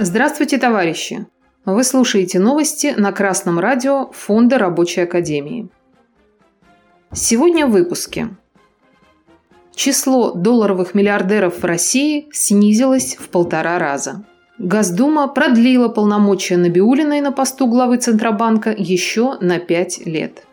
Здравствуйте, товарищи! Вы слушаете новости на Красном радио Фонда Рабочей Академии. Сегодня в выпуске. Число долларовых миллиардеров в России снизилось в полтора раза. Госдума продлила полномочия Набиулиной на посту главы Центробанка еще на пять лет.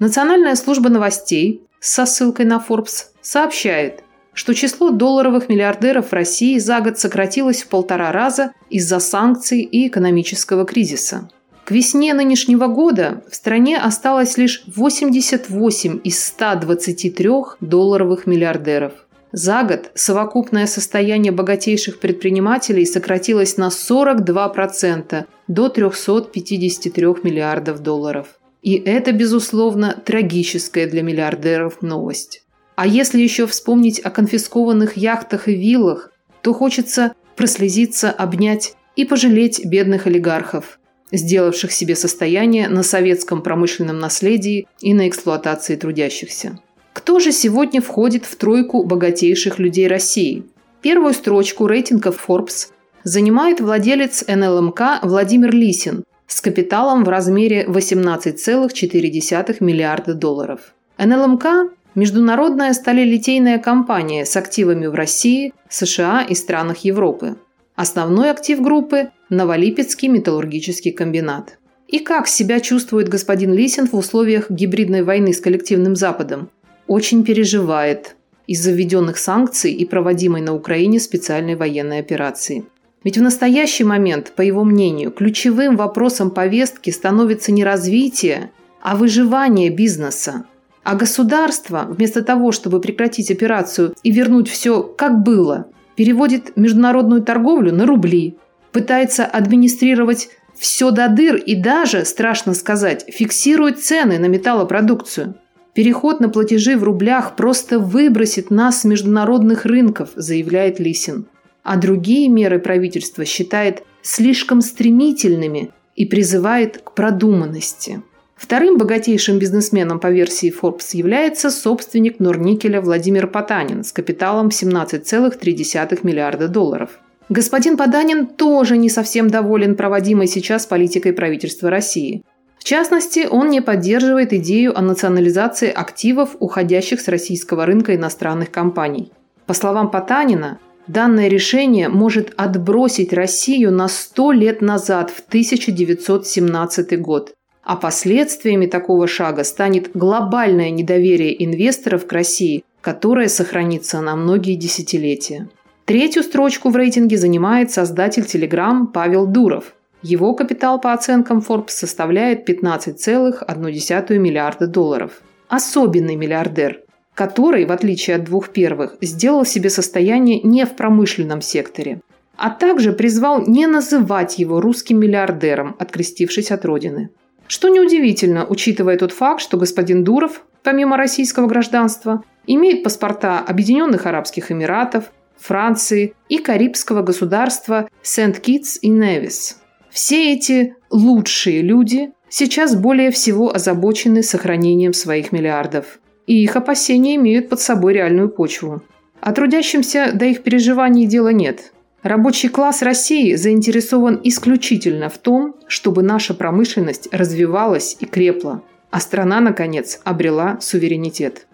Национальная служба новостей со ссылкой на Forbes сообщает, что число долларовых миллиардеров в России за год сократилось в полтора раза из-за санкций и экономического кризиса. К весне нынешнего года в стране осталось лишь 88 из 123 долларовых миллиардеров. За год совокупное состояние богатейших предпринимателей сократилось на 42% до 353 миллиардов долларов. И это, безусловно, трагическая для миллиардеров новость. А если еще вспомнить о конфискованных яхтах и виллах, то хочется прослезиться, обнять и пожалеть бедных олигархов, сделавших себе состояние на советском промышленном наследии и на эксплуатации трудящихся. Кто же сегодня входит в тройку богатейших людей России? Первую строчку рейтинга Forbes занимает владелец НЛМК Владимир Лисин с капиталом в размере 18,4 миллиарда долларов. НЛМК Международная сталелитейная компания с активами в России, США и странах Европы. Основной актив группы – Новолипецкий металлургический комбинат. И как себя чувствует господин Лисин в условиях гибридной войны с коллективным Западом? Очень переживает из-за введенных санкций и проводимой на Украине специальной военной операции. Ведь в настоящий момент, по его мнению, ключевым вопросом повестки становится не развитие, а выживание бизнеса. А государство, вместо того, чтобы прекратить операцию и вернуть все как было, переводит международную торговлю на рубли, пытается администрировать все до дыр и даже, страшно сказать, фиксирует цены на металлопродукцию. Переход на платежи в рублях просто выбросит нас с международных рынков, заявляет Лисин. А другие меры правительства считает слишком стремительными и призывает к продуманности. Вторым богатейшим бизнесменом по версии Forbes является собственник Норникеля Владимир Потанин с капиталом 17,3 миллиарда долларов. Господин Потанин тоже не совсем доволен проводимой сейчас политикой правительства России. В частности, он не поддерживает идею о национализации активов, уходящих с российского рынка иностранных компаний. По словам Потанина, данное решение может отбросить Россию на 100 лет назад, в 1917 год, а последствиями такого шага станет глобальное недоверие инвесторов к России, которое сохранится на многие десятилетия. Третью строчку в рейтинге занимает создатель Telegram Павел Дуров. Его капитал по оценкам Forbes составляет 15,1 миллиарда долларов. Особенный миллиардер, который, в отличие от двух первых, сделал себе состояние не в промышленном секторе, а также призвал не называть его русским миллиардером, открестившись от родины. Что неудивительно, учитывая тот факт, что господин Дуров, помимо российского гражданства, имеет паспорта Объединенных Арабских Эмиратов, Франции и карибского государства Сент-Китс и Невис. Все эти лучшие люди сейчас более всего озабочены сохранением своих миллиардов. И их опасения имеют под собой реальную почву. А трудящимся до их переживаний дела нет. Рабочий класс России заинтересован исключительно в том, чтобы наша промышленность развивалась и крепла, а страна, наконец, обрела суверенитет.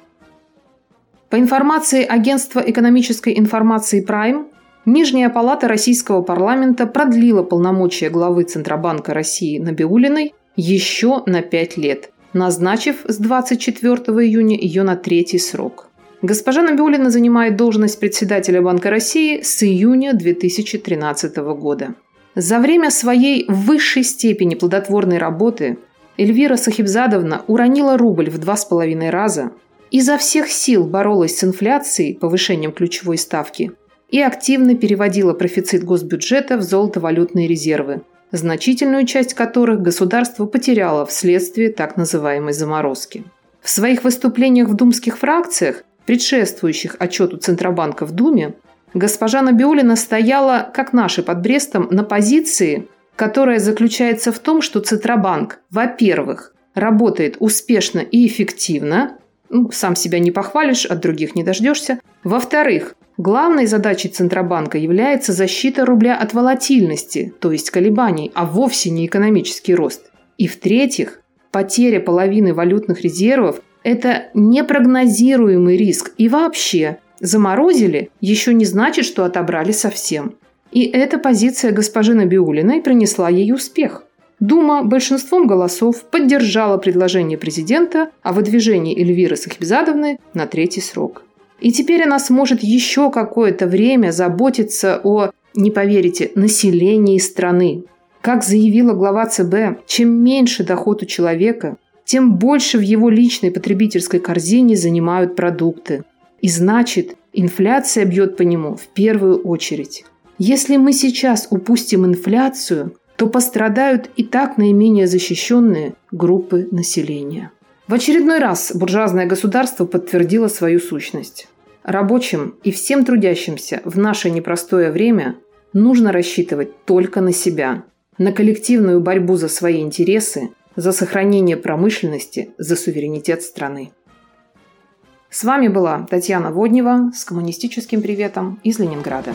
По информации Агентства экономической информации Prime, Нижняя палата российского парламента продлила полномочия главы Центробанка России Набиулиной еще на пять лет, назначив с 24 июня ее на третий срок. Госпожа Набиулина занимает должность председателя Банка России с июня 2013 года. За время своей высшей степени плодотворной работы Эльвира Сахибзадовна уронила рубль в два с половиной раза, изо всех сил боролась с инфляцией, повышением ключевой ставки и активно переводила профицит госбюджета в золотовалютные резервы, значительную часть которых государство потеряло вследствие так называемой заморозки. В своих выступлениях в думских фракциях предшествующих отчету Центробанка в Думе, госпожа Набиулина стояла, как наши под Брестом, на позиции, которая заключается в том, что Центробанк, во-первых, работает успешно и эффективно, ну, сам себя не похвалишь, от других не дождешься. Во-вторых, Главной задачей Центробанка является защита рубля от волатильности, то есть колебаний, а вовсе не экономический рост. И в-третьих, потеря половины валютных резервов – это непрогнозируемый риск. И вообще, заморозили еще не значит, что отобрали совсем. И эта позиция госпожи Набиулиной принесла ей успех. Дума большинством голосов поддержала предложение президента о выдвижении Эльвиры Сахибзадовны на третий срок. И теперь она сможет еще какое-то время заботиться о, не поверите, населении страны. Как заявила глава ЦБ, чем меньше доход у человека, тем больше в его личной потребительской корзине занимают продукты. И значит, инфляция бьет по нему в первую очередь. Если мы сейчас упустим инфляцию, то пострадают и так наименее защищенные группы населения. В очередной раз буржуазное государство подтвердило свою сущность. Рабочим и всем трудящимся в наше непростое время нужно рассчитывать только на себя, на коллективную борьбу за свои интересы, за сохранение промышленности, за суверенитет страны. С вами была Татьяна Воднева с коммунистическим приветом из Ленинграда.